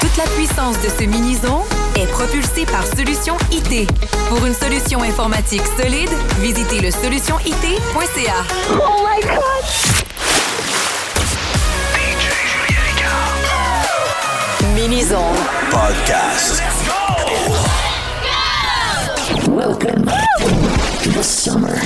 Toute la puissance de ce mini-zone est propulsée par Solution IT. Pour une solution informatique solide, visitez le solutionit.ca. Oh my God! mini podcast. Let's go! Welcome to the summer.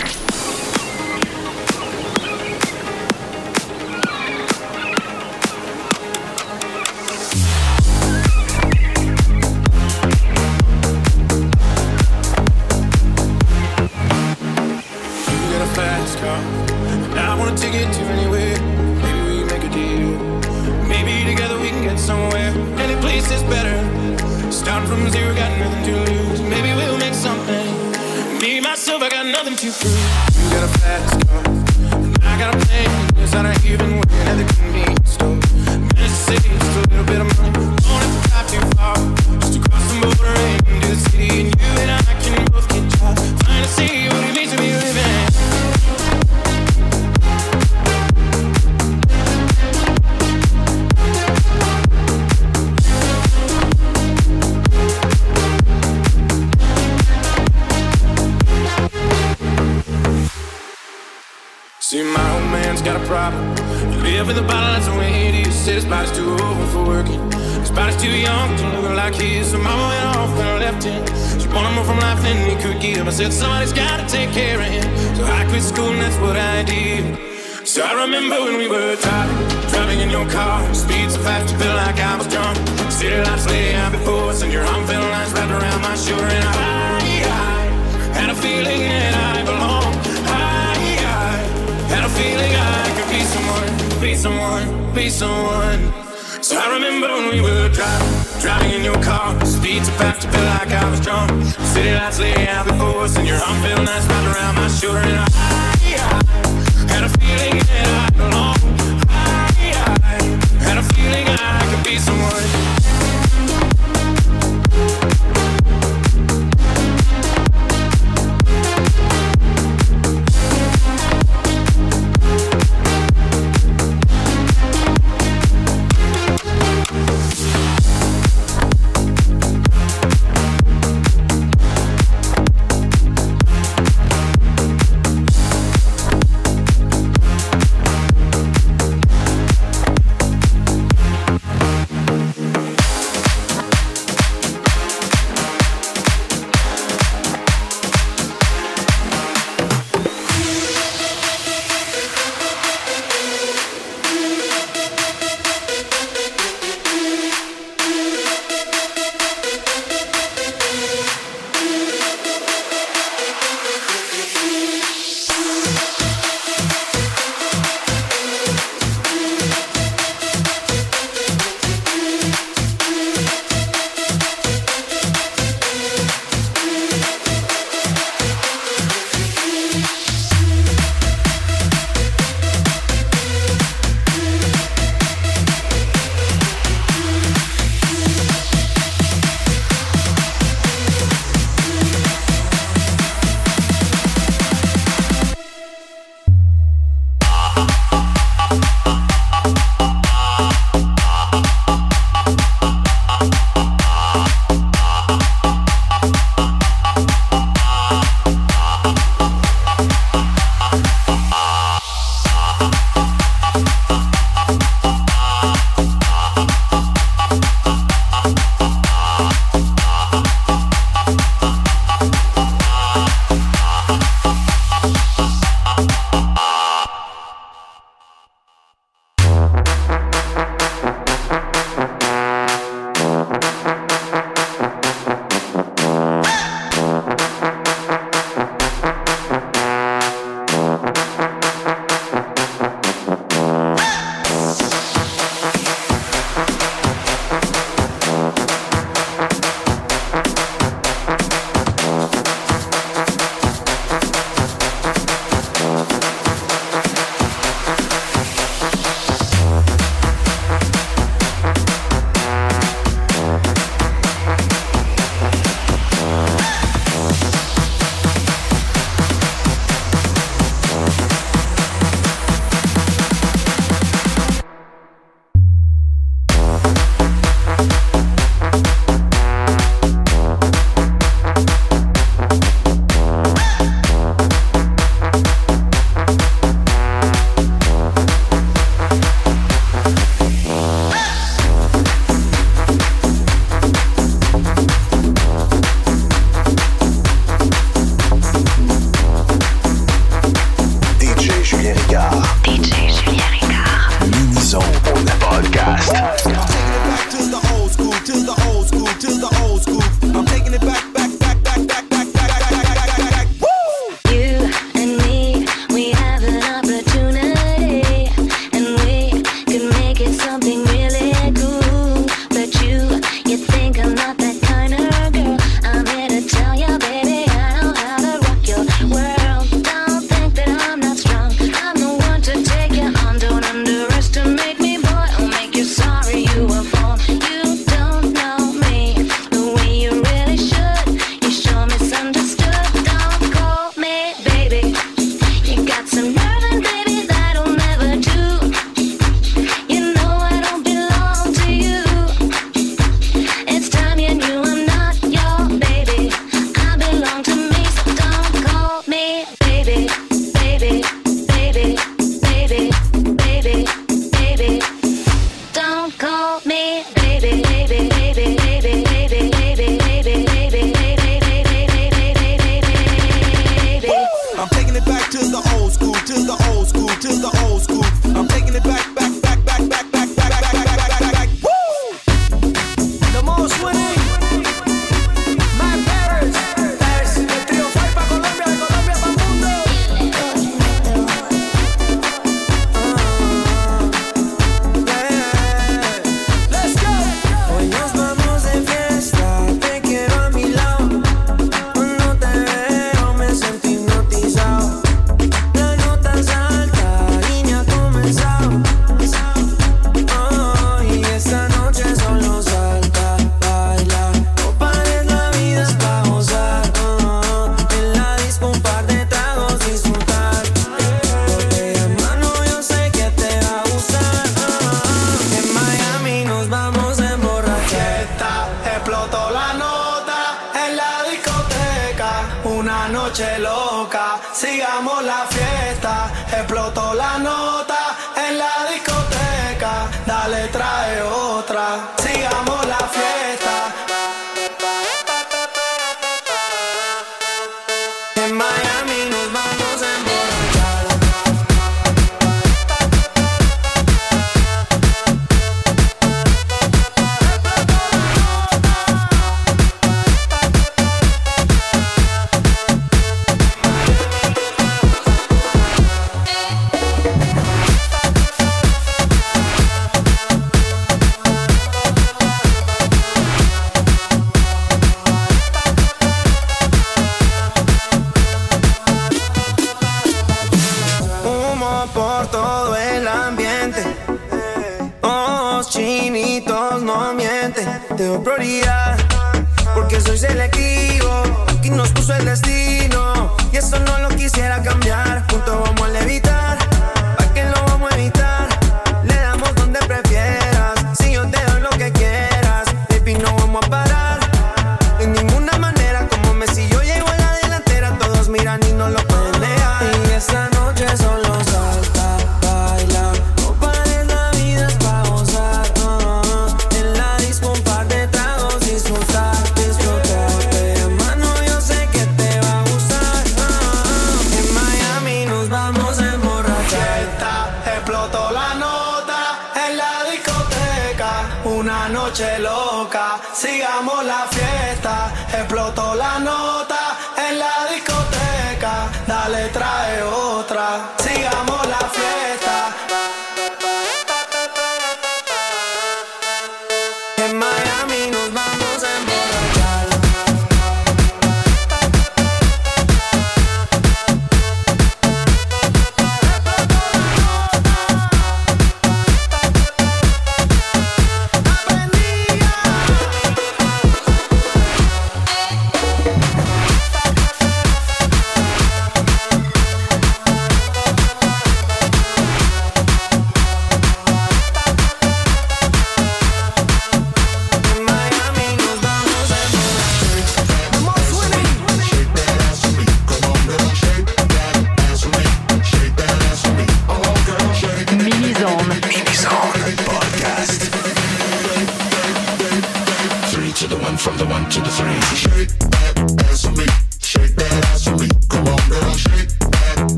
noche loca, sigamos la fiesta, explotó la nota en la discoteca, dale trae.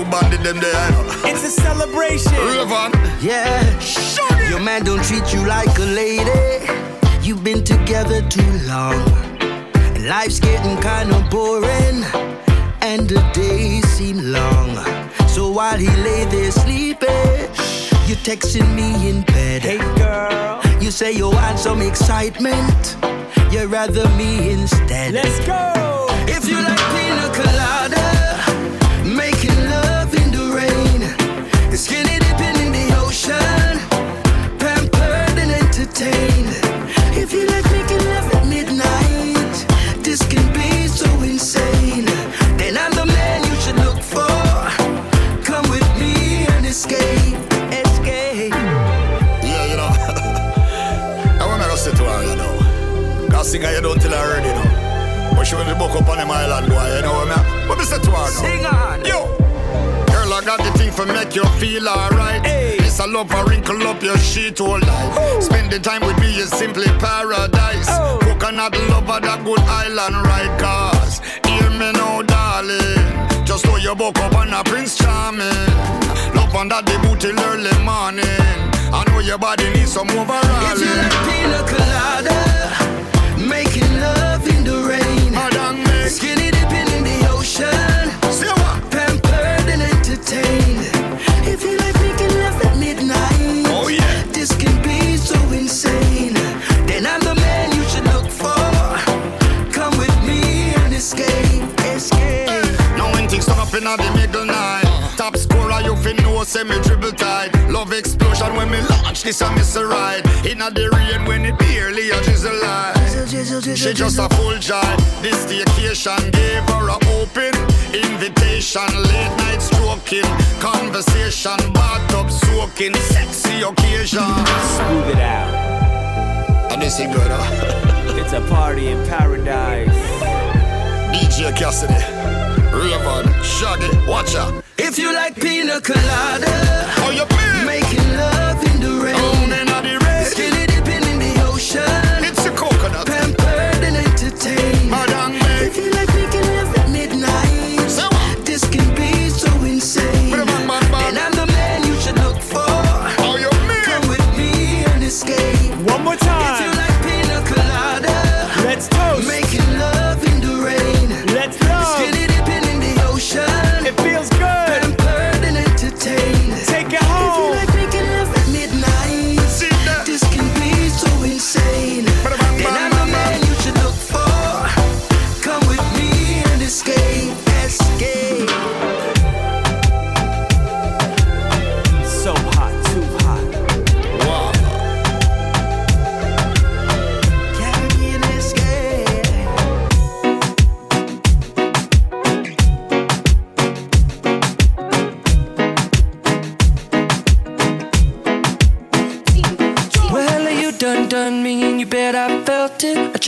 Two bandit them there, It's a celebration. Rayvon. Yeah, your man don't treat you like a lady. You've been together too long, and life's getting kinda boring, and the days seem long. So while he lay there sleeping, you're texting me in bed. Hey, girl. You say you want some excitement. You'd rather me instead. Let's go. If you like pina colada, singer you don't tell her already, you know. But she will be book up on them island, boy, you know what I mean? But me say to her now. Sing on. Yo! Girl, I got the thing for make you feel alright. Hey. It's a love for wrinkle up your sheet all night. Spending time with me is simply paradise. Oh. Coconut lover, that good island right cause. Hear me now, darling. Just throw your book up on a Prince Charming. Love under the boot till early morning. I know your body needs some If you overhauling. like pina colada, love in the rain, skinny dipping in the ocean, pampered and entertained. If you like making love at midnight, Oh, yeah. this can be so insane. Then I'm the man you should look for. Come with me and escape, escape. Now when things in the middle night Top scorer you fin know say me dribble tight Love explosion when me launch this a miss a ride. Inna the rain when it barely a drizzle light. She just a full joy This staycation gave her a open invitation. Late night stroking Conversation bathtub soaking Sexy occasion. Smooth it out. And this is good huh? It's a party in paradise. DJ Cassidy. Rayvon Shaggy Watch out. If you like pina colada, How you making love in the rain, Down inna the rain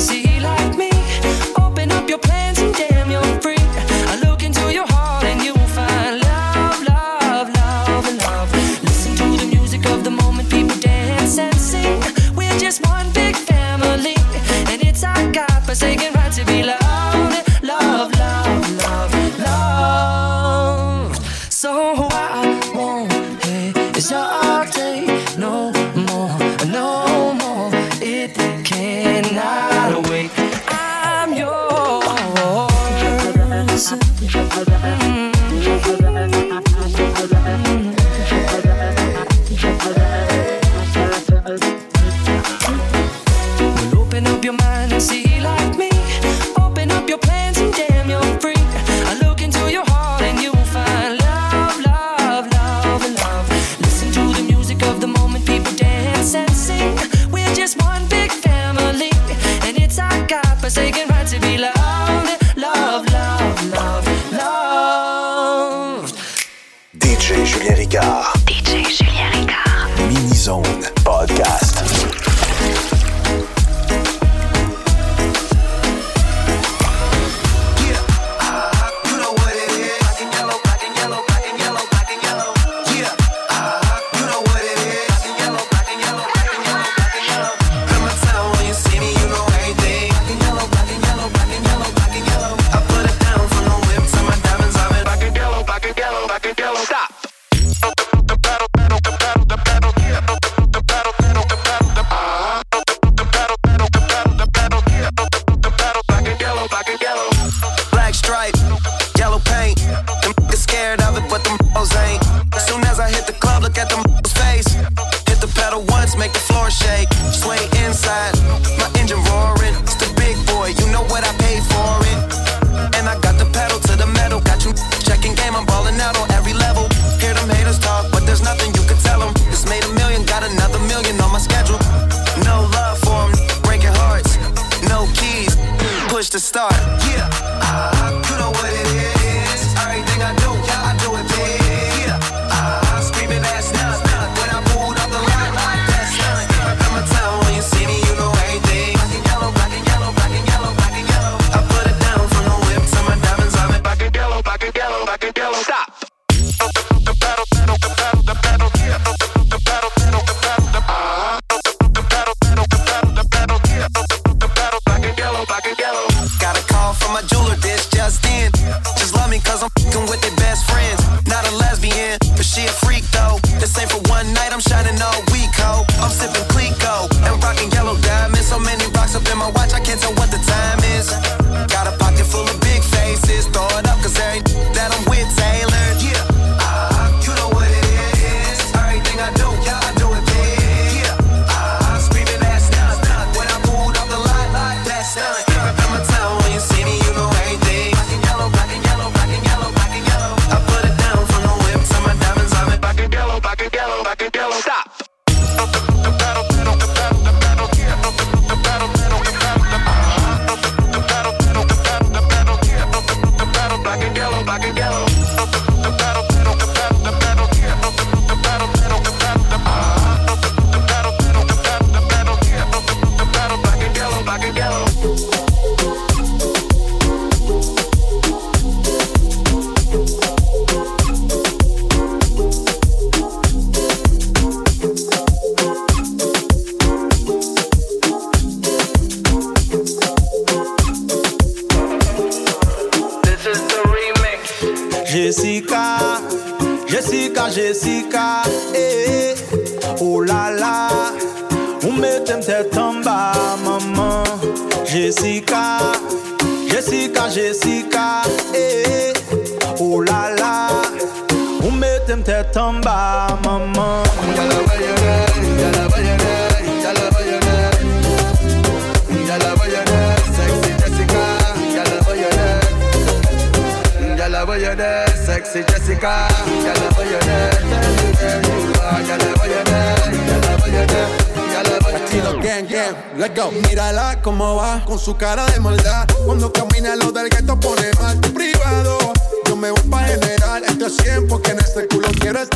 see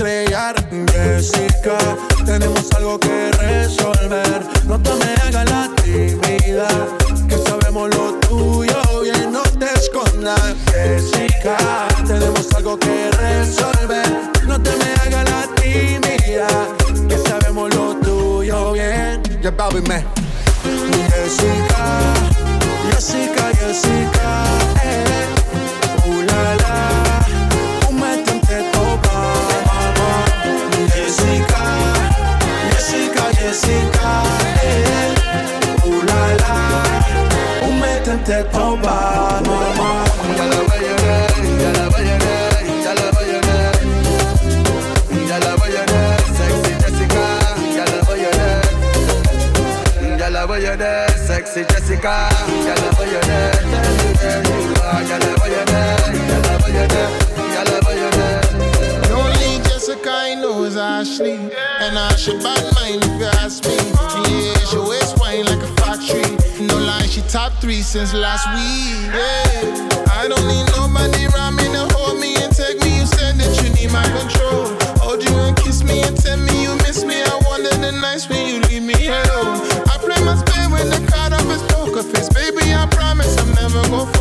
Jessica Tenemos algo que resolver. No te me hagas la timida Que sabemos lo tuyo Bien, no te escondas Jessica. Tenemos algo que resolver. No te me hagas la timida Que sabemos lo tuyo. Bien, ya yeah, Jessica Jessica, Jessica eh. Jessica. Eh. Ooh la la, ou mette une tête en bas, maman. Y'a la baïonnette, y'a la baïonnette, y'a la baïonnette. Y'a la baïonnette, sexy Jessica. Y'a la baïonnette, y'a la baïonnette, sexy Jessica kind knows I sleep. And I should bad mind if you ask me. Yeah, she waste wine like a factory. No lie, she top three since last week. Yeah, I don't need nobody around me to hold me and take me. You said that you need my control. Hold you and kiss me and tell me you miss me. I wonder the nights when you leave me alone. I play my spade when the card of his poker face. Baby, I promise I'm never gonna.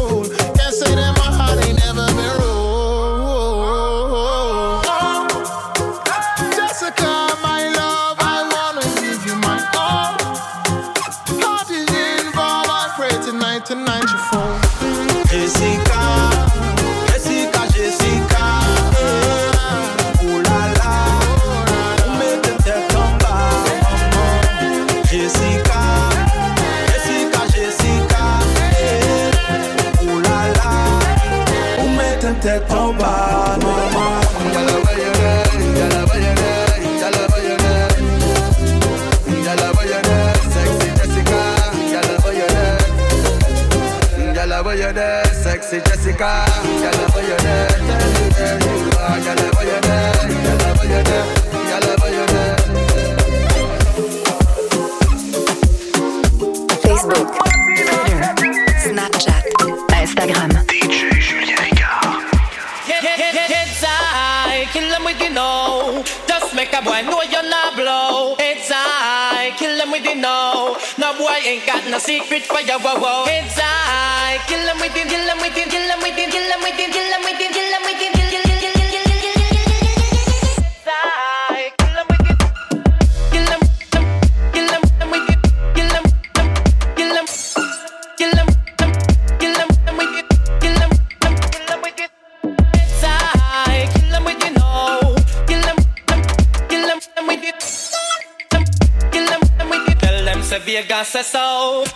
seca, ya la voy a ya la voy a ya la voy a ya la voy a. Facebook, Twitter, Snapchat, Instagram. DJ Julien Ricard. You no, No boy ain't got no secret for ya, whoa, whoa. It's I kill him with him, kill him with him, kill him with him, kill him with him, kill him with him, kill him. excessão.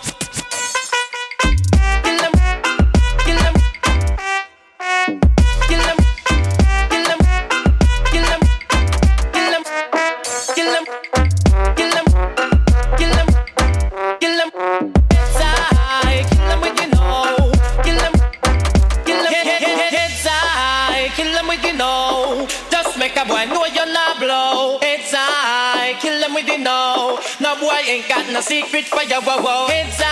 it fire, whoa, wow. Heads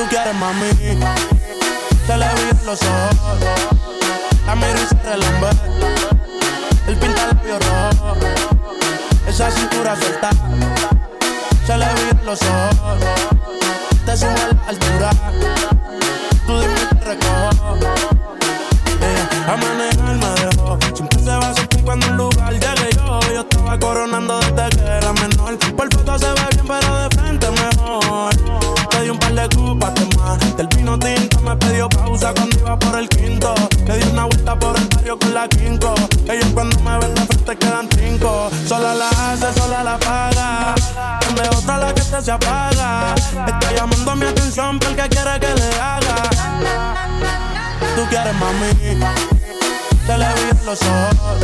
tú quieres, mami. Te le vi en los ojos. La miro y se relambé. El pinta labio rojo. Esa cintura suelta. Se le vi los ojos. Te sube a la altura. Tú dime te recojo. A manejar me dejó. Siempre se va a sentir cuando un lugar llegue yo. Yo estaba coronando desde que era menor se apaga. Está llamando mi atención porque quiere que le haga. Tú quieres mami, te le vi en los ojos.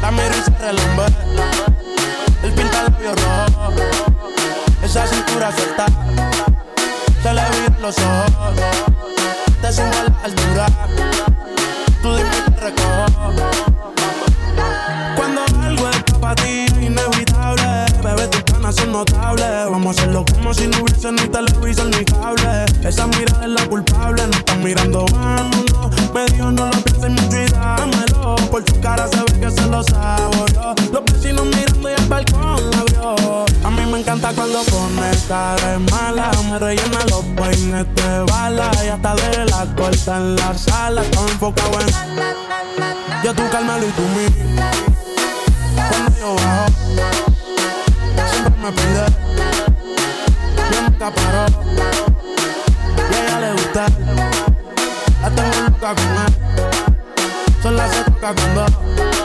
La miro y se relumbe. El pinta labios rojo. Esa cintura suelta, te le vi en los ojos. Te sube a la altura notable. Vamos a hacerlo como si no hubiese ni televisor ni cable. Esa mirada es la culpable, no están mirando bando. Me dijo no lo pienses mucho y dámelo. Por tu cara se ve que se lo saboreó. Los vecinos mirando y el balcón abrió. A mí me encanta cuando pones cara mala. Me rellena los peines de bala. Y hasta de la corta en la sala. Estaba enfocado en. Yo tú Carmelo y tú mí. Cuando yo bajo me pide. Nunca paró. Y a ella le gusta. La tengo loca con él. Sola se toca con dos.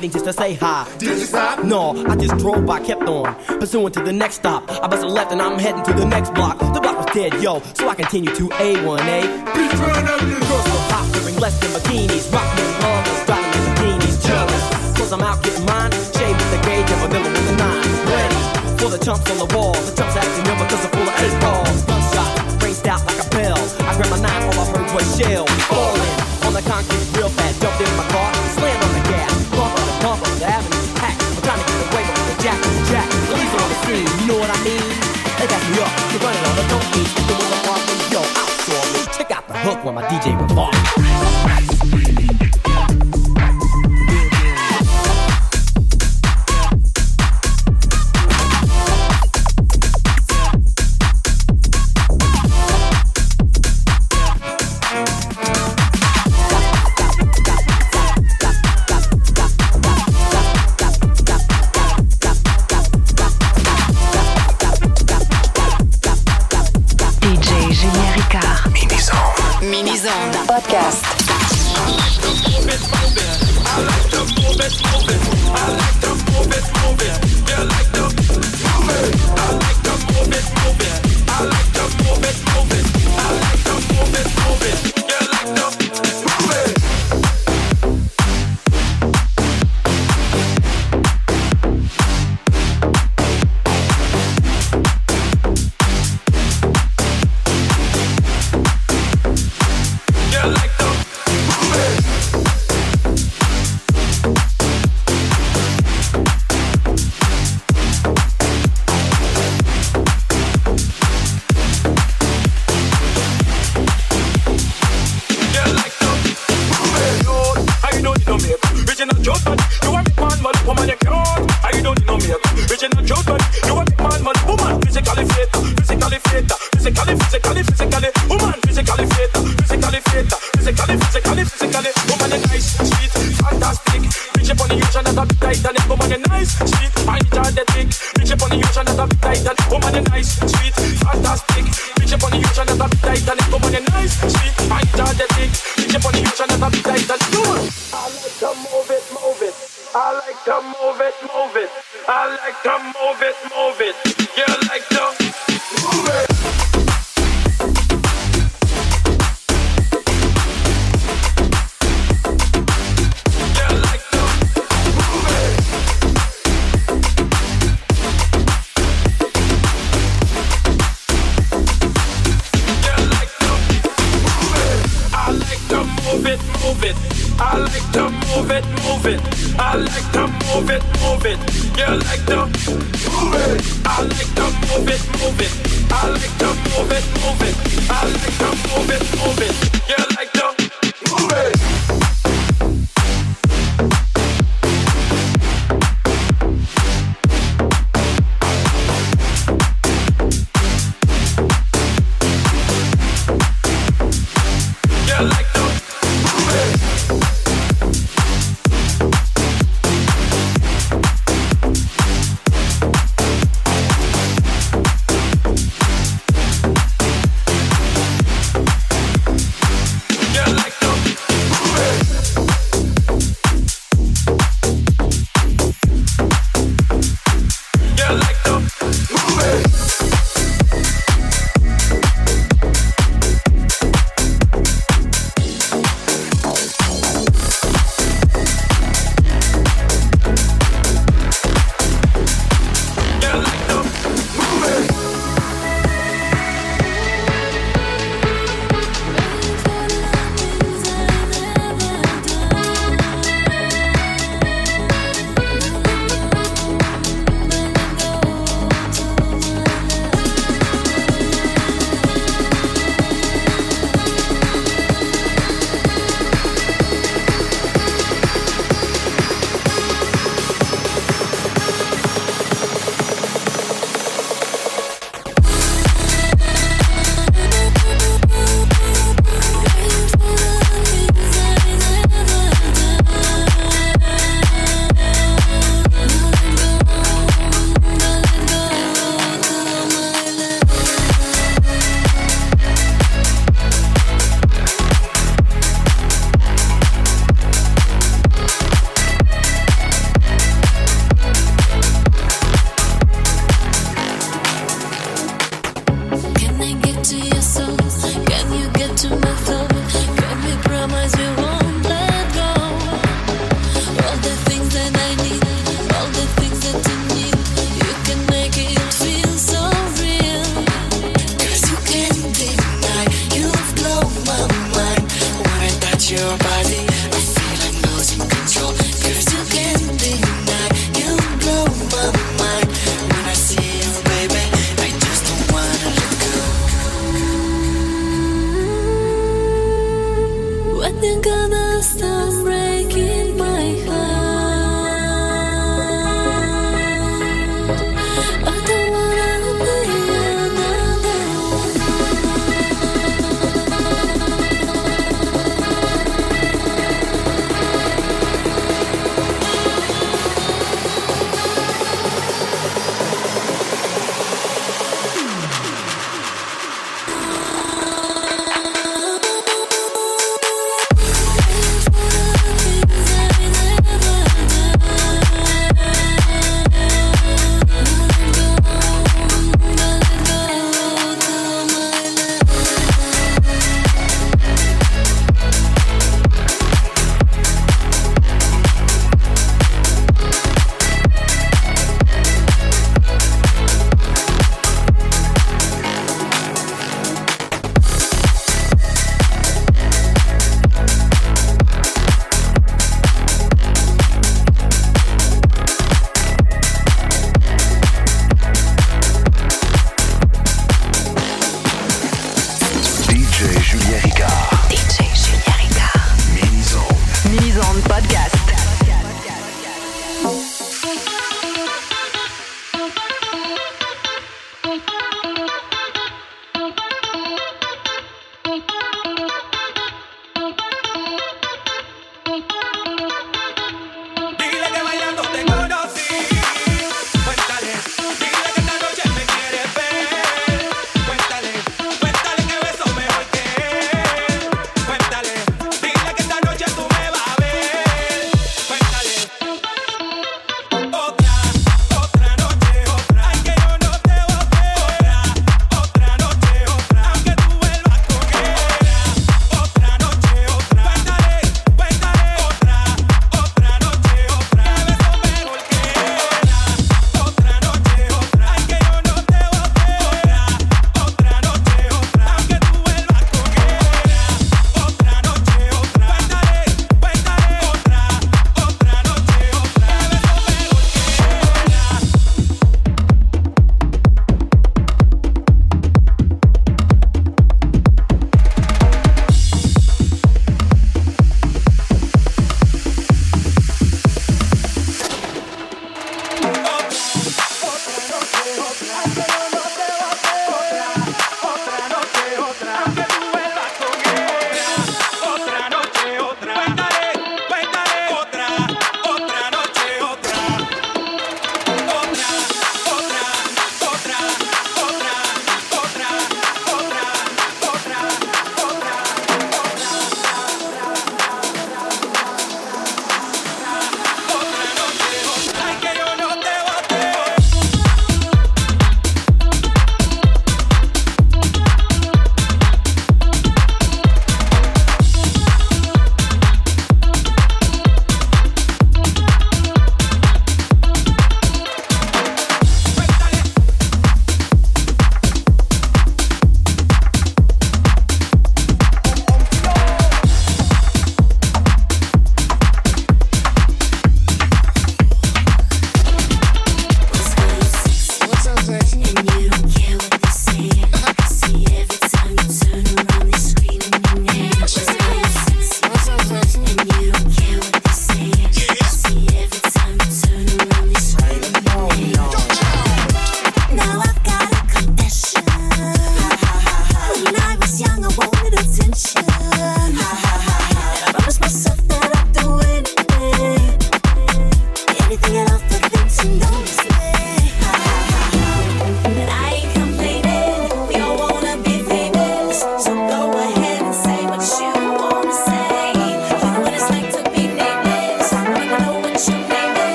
just to say hi. Did you stop? No, I just drove by, kept on pursuing to the next stop. I busted left and I'm heading to the next block. The block was dead, yo, so I continue to A1A. Bitch, run out the door. So pop, wearing less than bikinis, rocking lovers, driving bikinis, jealous. Cause I'm out getting mine, shade with the gauge of a middle with a nine. Ready for the chumps on the wall, the chumps acting ill because they're full of eight balls. Gunshot, braced out like a bell. I grabbed my knife, all I heard was shell falling on the concrete real fast. Jumped in my car, slammed on the gas bubble, the avenue's packed. I'm trying to get away from the jack and jack. Police on the scene, you know what I mean? They got me up, they running on the don't need to do what I'm yo, I saw me. Check out the hook when my DJ revolves.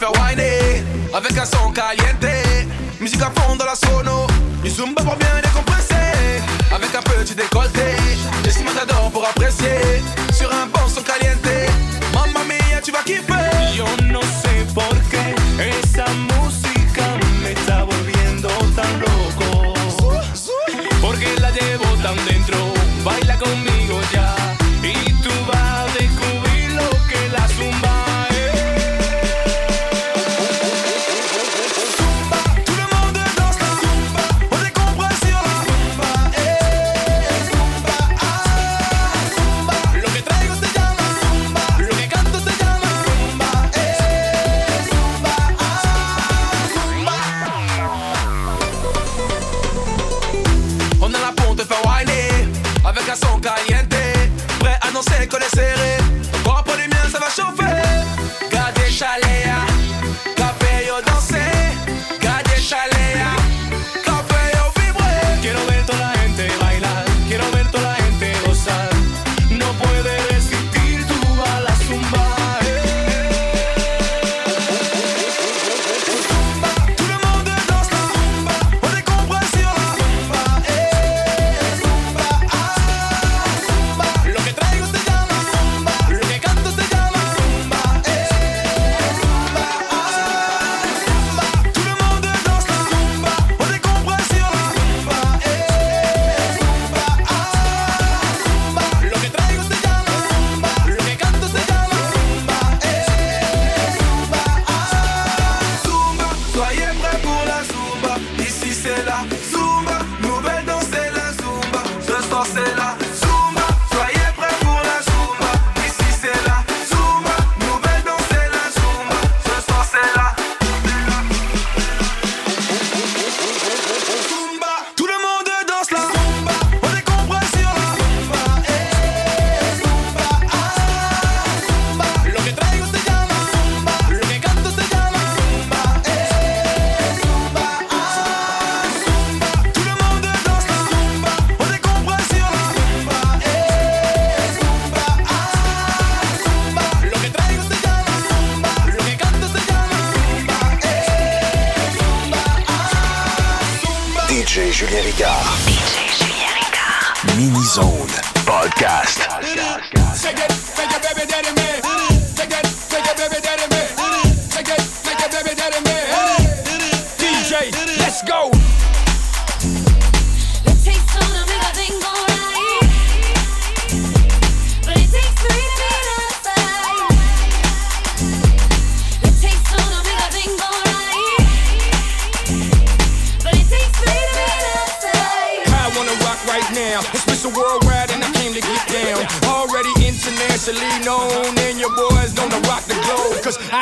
faire avec un son caliente. Musique à fond dans la sono, une zumba pour bien décompresser. Avec un petit décolleté, les matadors pour apprécier. Sur un bon son caliente, mamma mia, tu vas kiffer. Julien Ricard. DJ Julien Ricard. Mini Zone Podcast. Podcast.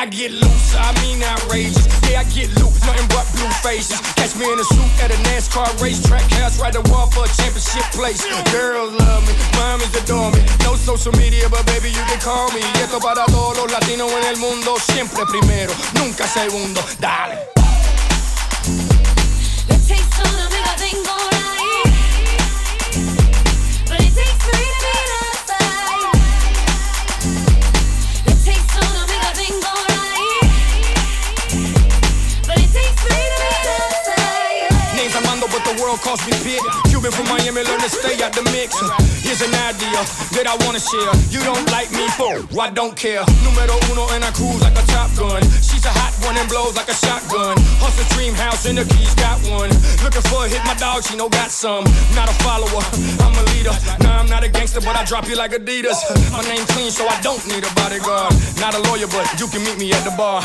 get loose, I mean outrageous. Yeah, I get loose. nothing but blue faces. Catch me in a suit at a NASCAR racetrack, house right the wall for a championship place. Girls love me, mommy's adore me. No social media, but baby you can call me. Y esto para todos los latinos en el mundo, siempre primero, nunca segundo. Dale. Let's take some calls me Pit. Cuban from Miami, learn to stay out the mix. Here's an idea that I wanna share. You don't like me, for I don't care. Numero uno, and I cruise like a top gun. She's a hot one and blows like a shotgun. Hustle dream house in the keys, got one. Looking for a hit, my dog, she know got some. Not a follower, I'm a leader. Nah, I'm not a gangster, but I drop you like Adidas. My name clean, so I don't need a bodyguard. Not a lawyer, but you can meet me at the bar.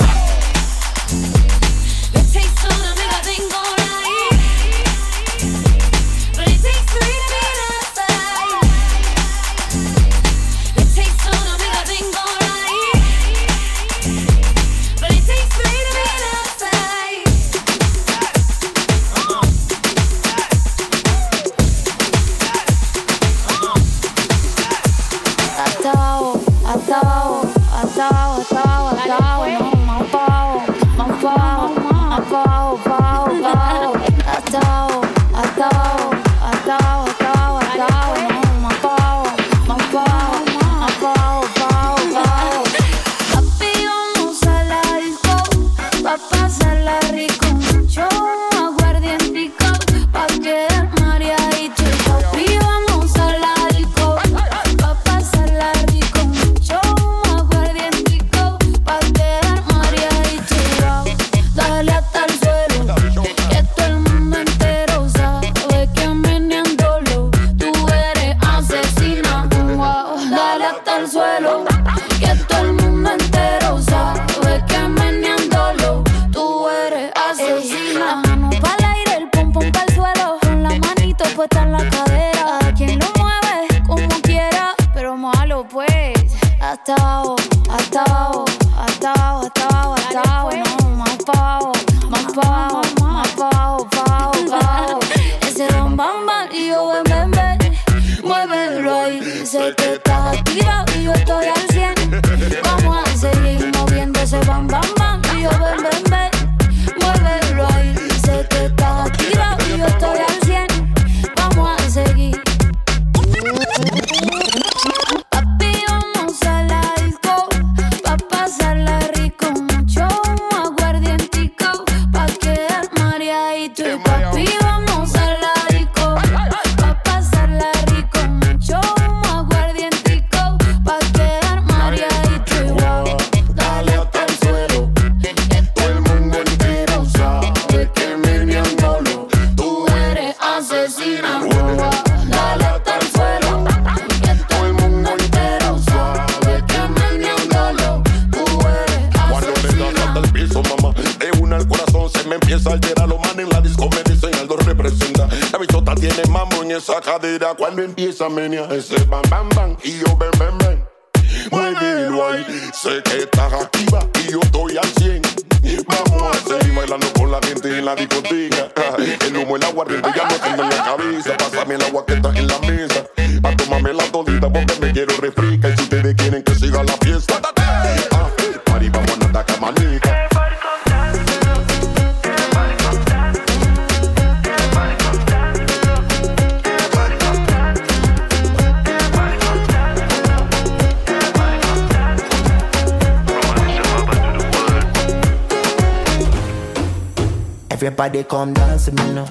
Everybody come dance with me now.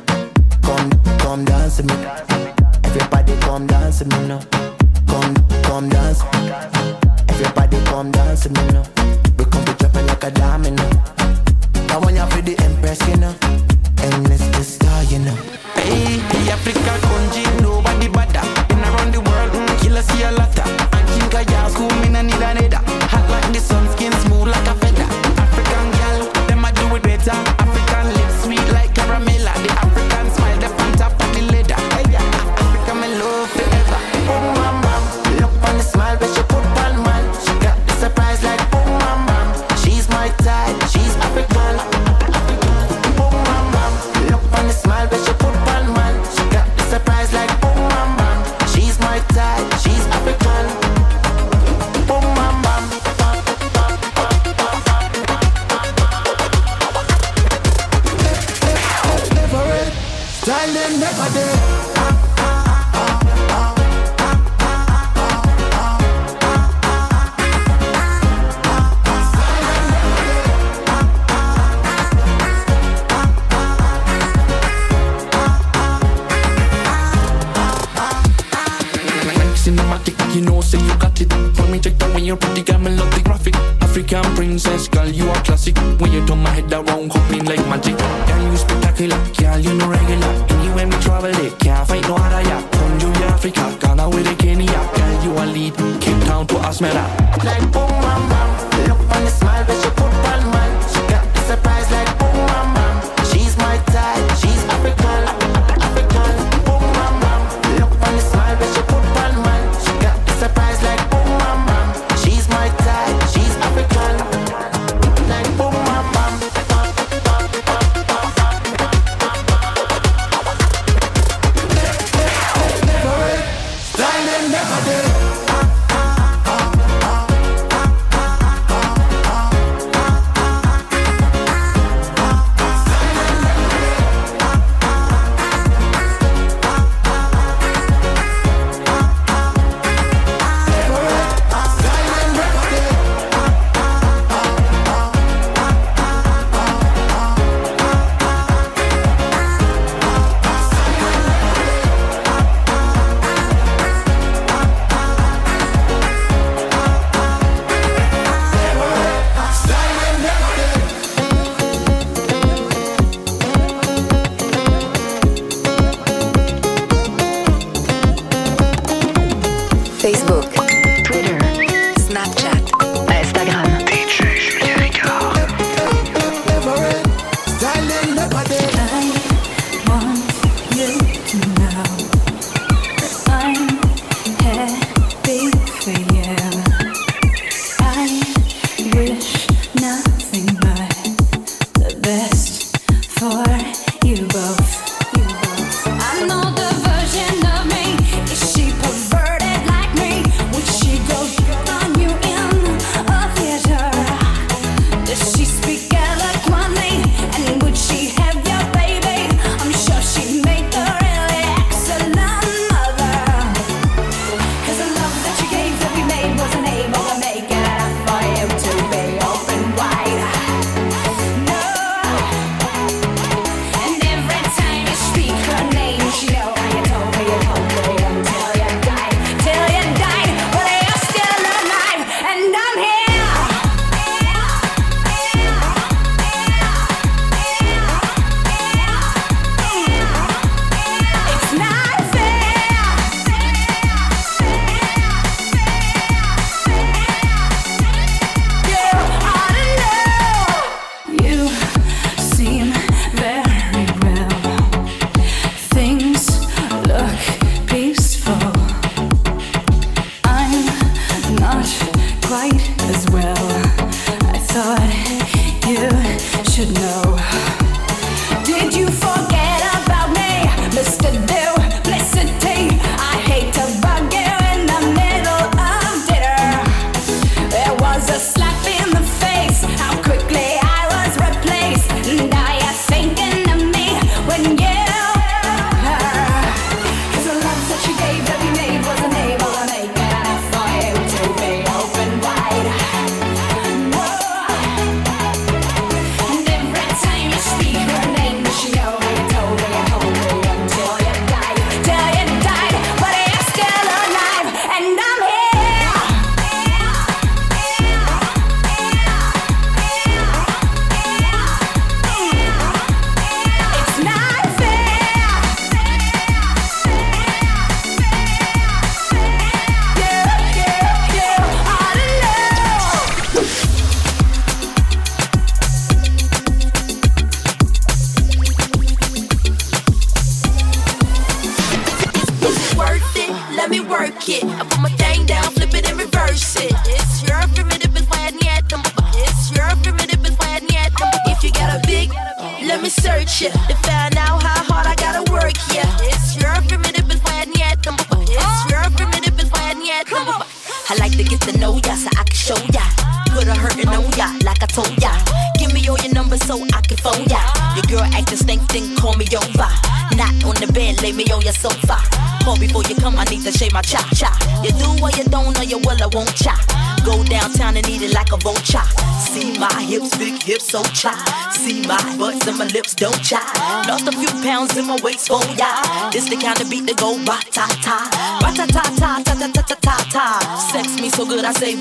Come, come dance with me. Everybody come dance with me now. Come, come dance. Everybody come dance with me now. We come to drop it like a domino. I want you for the empress, you know. It's the star, you know. Hey, the Africa country, nobody better. Been around the world, mm, kill see a lotta. And think I school, me no need a nether. Hot like the sun, skin smooth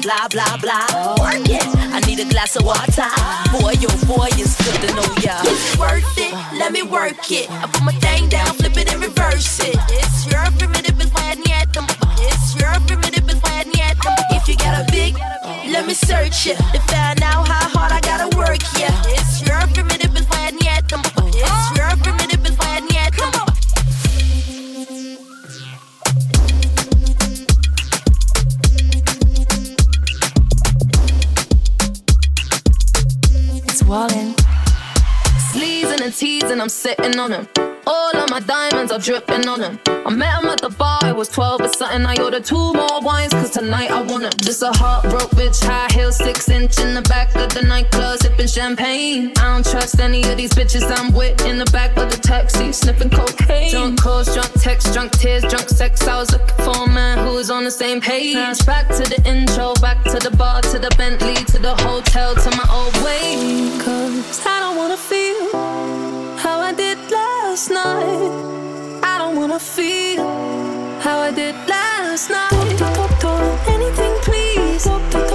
blah blah blah. Ordered two more wines, cause tonight I want him. Just a heartbroken bitch, high heel, six inch in the back of the nightclub, sipping champagne. I don't trust any of these bitches I'm with in the back of the taxi, sniffing cocaine. Drunk calls, drunk texts, drunk tears, drunk sex. I was looking for a man who was on the same page. Back to the intro, back to the bar, to the Bentley, to the hotel, to my old way. Cause I don't wanna feel how I did last night. I don't wanna feel how I did last night. Anything, please.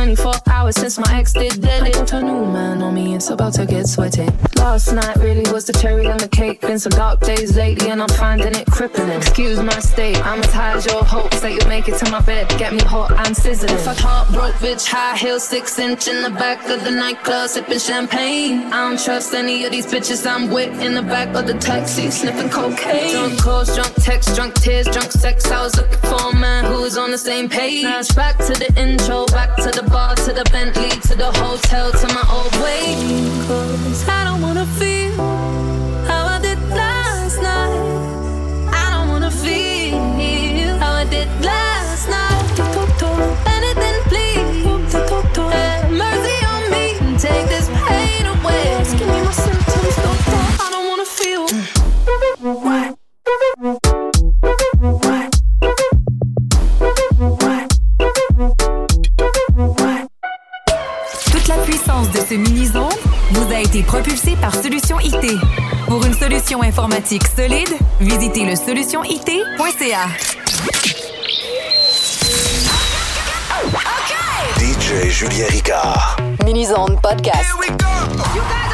24 hours since my ex did dead. Man on me, it's about to get sweaty. Last night really was the cherry on the cake. Been some dark days lately, and I'm finding it crippling. Excuse my state, I'm as high as your hopes that you'll make it to my bed. Get me hot and sizzling. If I heartbroke bitch, high heel, six inch in the back of the nightclub, sipping champagne. I don't trust any of these bitches I'm with in the back of the taxi, sniffing cocaine. Drunk calls, drunk texts, drunk tears, drunk sex. I was looking for a man who was on the same page. Back to the intro, back to the bar, to the Bentley, to the hotel, to my old way. Cause I don't wanna feel ce mini-zone vous a été propulsée par Solution IT. Pour une solution informatique solide, visitez le solutionit.ca. DJ Julien Ricard. Mini-zone podcast. You guys are